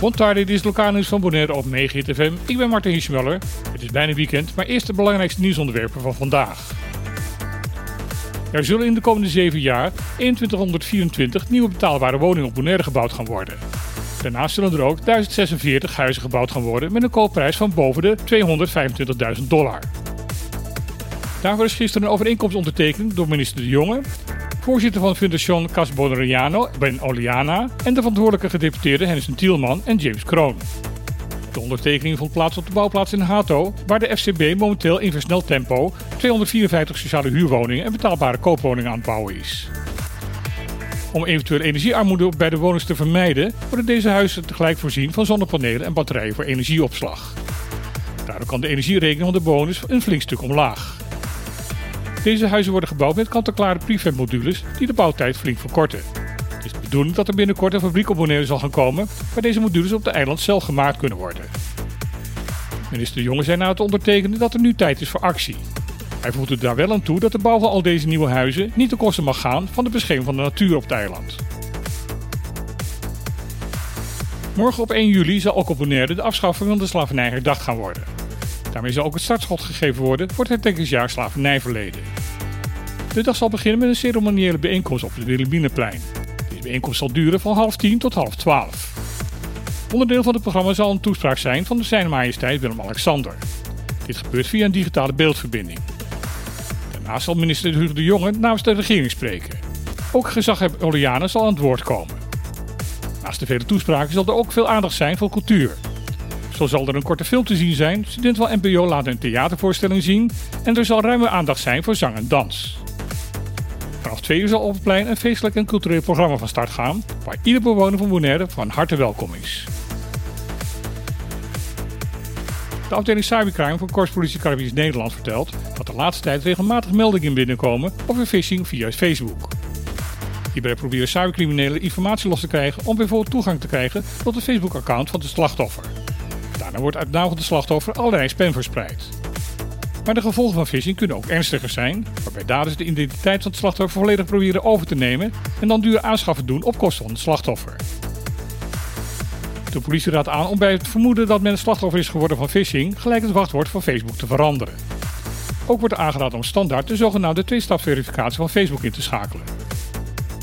Bontardi, dit is lokale nieuws van Bonaire op 9 FM. Ik ben Martin Hiesmuller. Het is bijna weekend, maar eerst de belangrijkste nieuwsonderwerpen van vandaag. Er zullen in de komende 7 jaar 2124 nieuwe betaalbare woningen op Bonaire gebouwd gaan worden. Daarnaast zullen er ook 1046 huizen gebouwd gaan worden met een koopprijs van boven de 225.000 dollar. Daarvoor is gisteren een overeenkomst ondertekend door minister De Jonge, voorzitter van Fundación Cas Bonaireano, Ben Oliana, en de verantwoordelijke gedeputeerden Hennis Tielman en James Kroon. De ondertekening vond plaats op de bouwplaats in Hato, waar de FCB momenteel in versneld tempo 254 sociale huurwoningen en betaalbare koopwoningen aan het bouwen is. Om eventueel energiearmoede bij de woners te vermijden, worden deze huizen tegelijk voorzien van zonnepanelen en batterijen voor energieopslag. Daardoor kan de energierekening van de bewoners een flink stuk omlaag. Deze huizen worden gebouwd met kant-en-klare prefab modules die de bouwtijd flink verkorten. Het is de bedoeling dat er binnenkort een fabriek op Bonaire zal gaan komen waar deze modules op de eiland zelf gemaakt kunnen worden. Minister Jonge zei na het ondertekenen dat er nu tijd is voor actie. Hij voegt er daar wel aan toe dat de bouw van al deze nieuwe huizen niet ten koste mag gaan van de bescherming van de natuur op het eiland. Morgen op 1 juli zal ook op Bonaire de afschaffing van de slavernij herdacht gaan worden. Daarmee zal ook het startschot gegeven worden voor het herdenkingsjaar slavernijverleden. De dag zal beginnen met een ceremoniële bijeenkomst op het Wilhelminaplein. Deze bijeenkomst zal duren van half tien tot half twaalf. Onderdeel van het programma zal een toespraak zijn van de Zijn Majesteit Willem-Alexander. Dit gebeurt via een digitale beeldverbinding. Daarnaast zal minister Hugo de Jonge namens de regering spreken. Ook gezaghebber Oliane zal aan het woord komen. Naast de vele toespraken zal er ook veel aandacht zijn voor cultuur. Zo zal er een korte film te zien zijn, Student van NPO laat een theatervoorstelling zien en er zal ruime aandacht zijn voor zang en dans. Vanaf twee uur zal op het plein een feestelijk en cultureel programma van start gaan, waar ieder bewoner van Bonaire van harte welkom is. De afdeling Cybercrime van Korps Politie Caribisch Nederland vertelt dat de laatste tijd regelmatig meldingen binnenkomen over phishing via Facebook. Hierbij proberen cybercriminelen informatie los te krijgen om bijvoorbeeld toegang te krijgen tot het Facebook-account van de slachtoffer. Daarna wordt uit de slachtoffer allerlei spam verspreid. Maar de gevolgen van phishing kunnen ook ernstiger zijn, waarbij daders de identiteit van het slachtoffer volledig proberen over te nemen en dan duur aanschaffen doen op kosten van het slachtoffer. De politie raadt aan om bij het vermoeden dat men een slachtoffer is geworden van phishing gelijk het wachtwoord van Facebook te veranderen. Ook wordt aangeraden om standaard de zogenaamde twee-stapsverificatie van Facebook in te schakelen.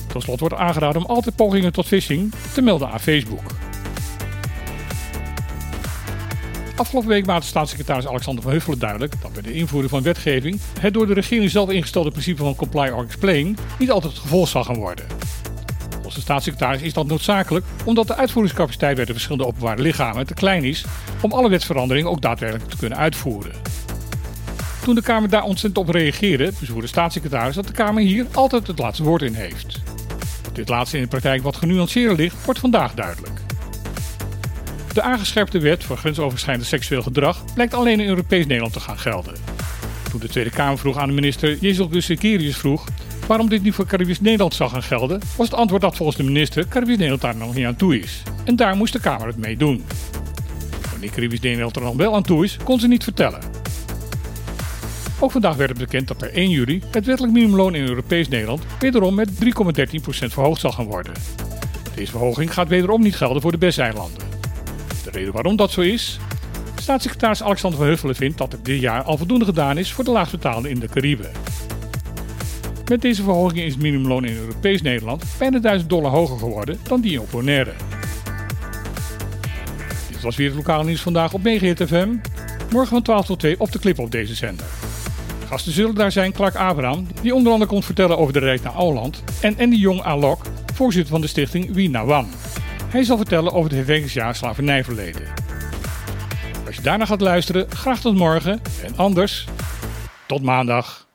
Tot slot wordt aangeraden om altijd pogingen tot phishing te melden aan Facebook. Afgelopen week maakte staatssecretaris Alexander van Huffelen duidelijk dat bij de invoering van wetgeving het door de regering zelf ingestelde principe van comply or explain niet altijd het gevolg zal gaan worden. Volgens de staatssecretaris is dat noodzakelijk omdat de uitvoeringscapaciteit bij de verschillende openbare lichamen te klein is om alle wetsveranderingen ook daadwerkelijk te kunnen uitvoeren. Toen de Kamer daar ontzettend op reageerde, bezwoer de staatssecretaris dat de Kamer hier altijd het laatste woord in heeft. Dit laatste in de praktijk wat genuanceerder ligt, wordt vandaag duidelijk. De aangescherpte wet voor grensoverschrijdend seksueel gedrag blijkt alleen in Europees Nederland te gaan gelden. Toen de Tweede Kamer vroeg aan de minister Jezel Sekerius vroeg waarom dit niet voor Caribisch Nederland zou gaan gelden, was het antwoord dat volgens de minister Caribisch Nederland daar nog niet aan toe is. En daar moest de Kamer het mee doen. Wanneer Caribisch Nederland er nog wel aan toe is, kon ze niet vertellen. Ook vandaag werd het bekend dat per 1 juli het wettelijk minimumloon in Europees Nederland wederom met 3,13% verhoogd zal gaan worden. Deze verhoging gaat wederom niet gelden voor de BES-eilanden. De reden waarom dat zo is? Staatssecretaris Alexander van Huffelen vindt dat er dit jaar al voldoende gedaan is voor de laagstbetaalden in de Cariben. Met deze verhoging is het minimumloon in Europees Nederland bijna 1000 dollar hoger geworden dan die op Bonaire. Dit was weer het lokale nieuws vandaag op Megahit FM. Morgen van 12 tot 2 op de clip op deze zender. Gasten zullen daar zijn Clark Abraham, die onder andere komt vertellen over de reis naar Ouland, en Andy Jong Alok, voorzitter van de stichting Wie Wan. Hij zal vertellen over het herdenkingsjaar slavernijverleden. Als je daarna gaat luisteren, graag tot morgen en anders tot maandag.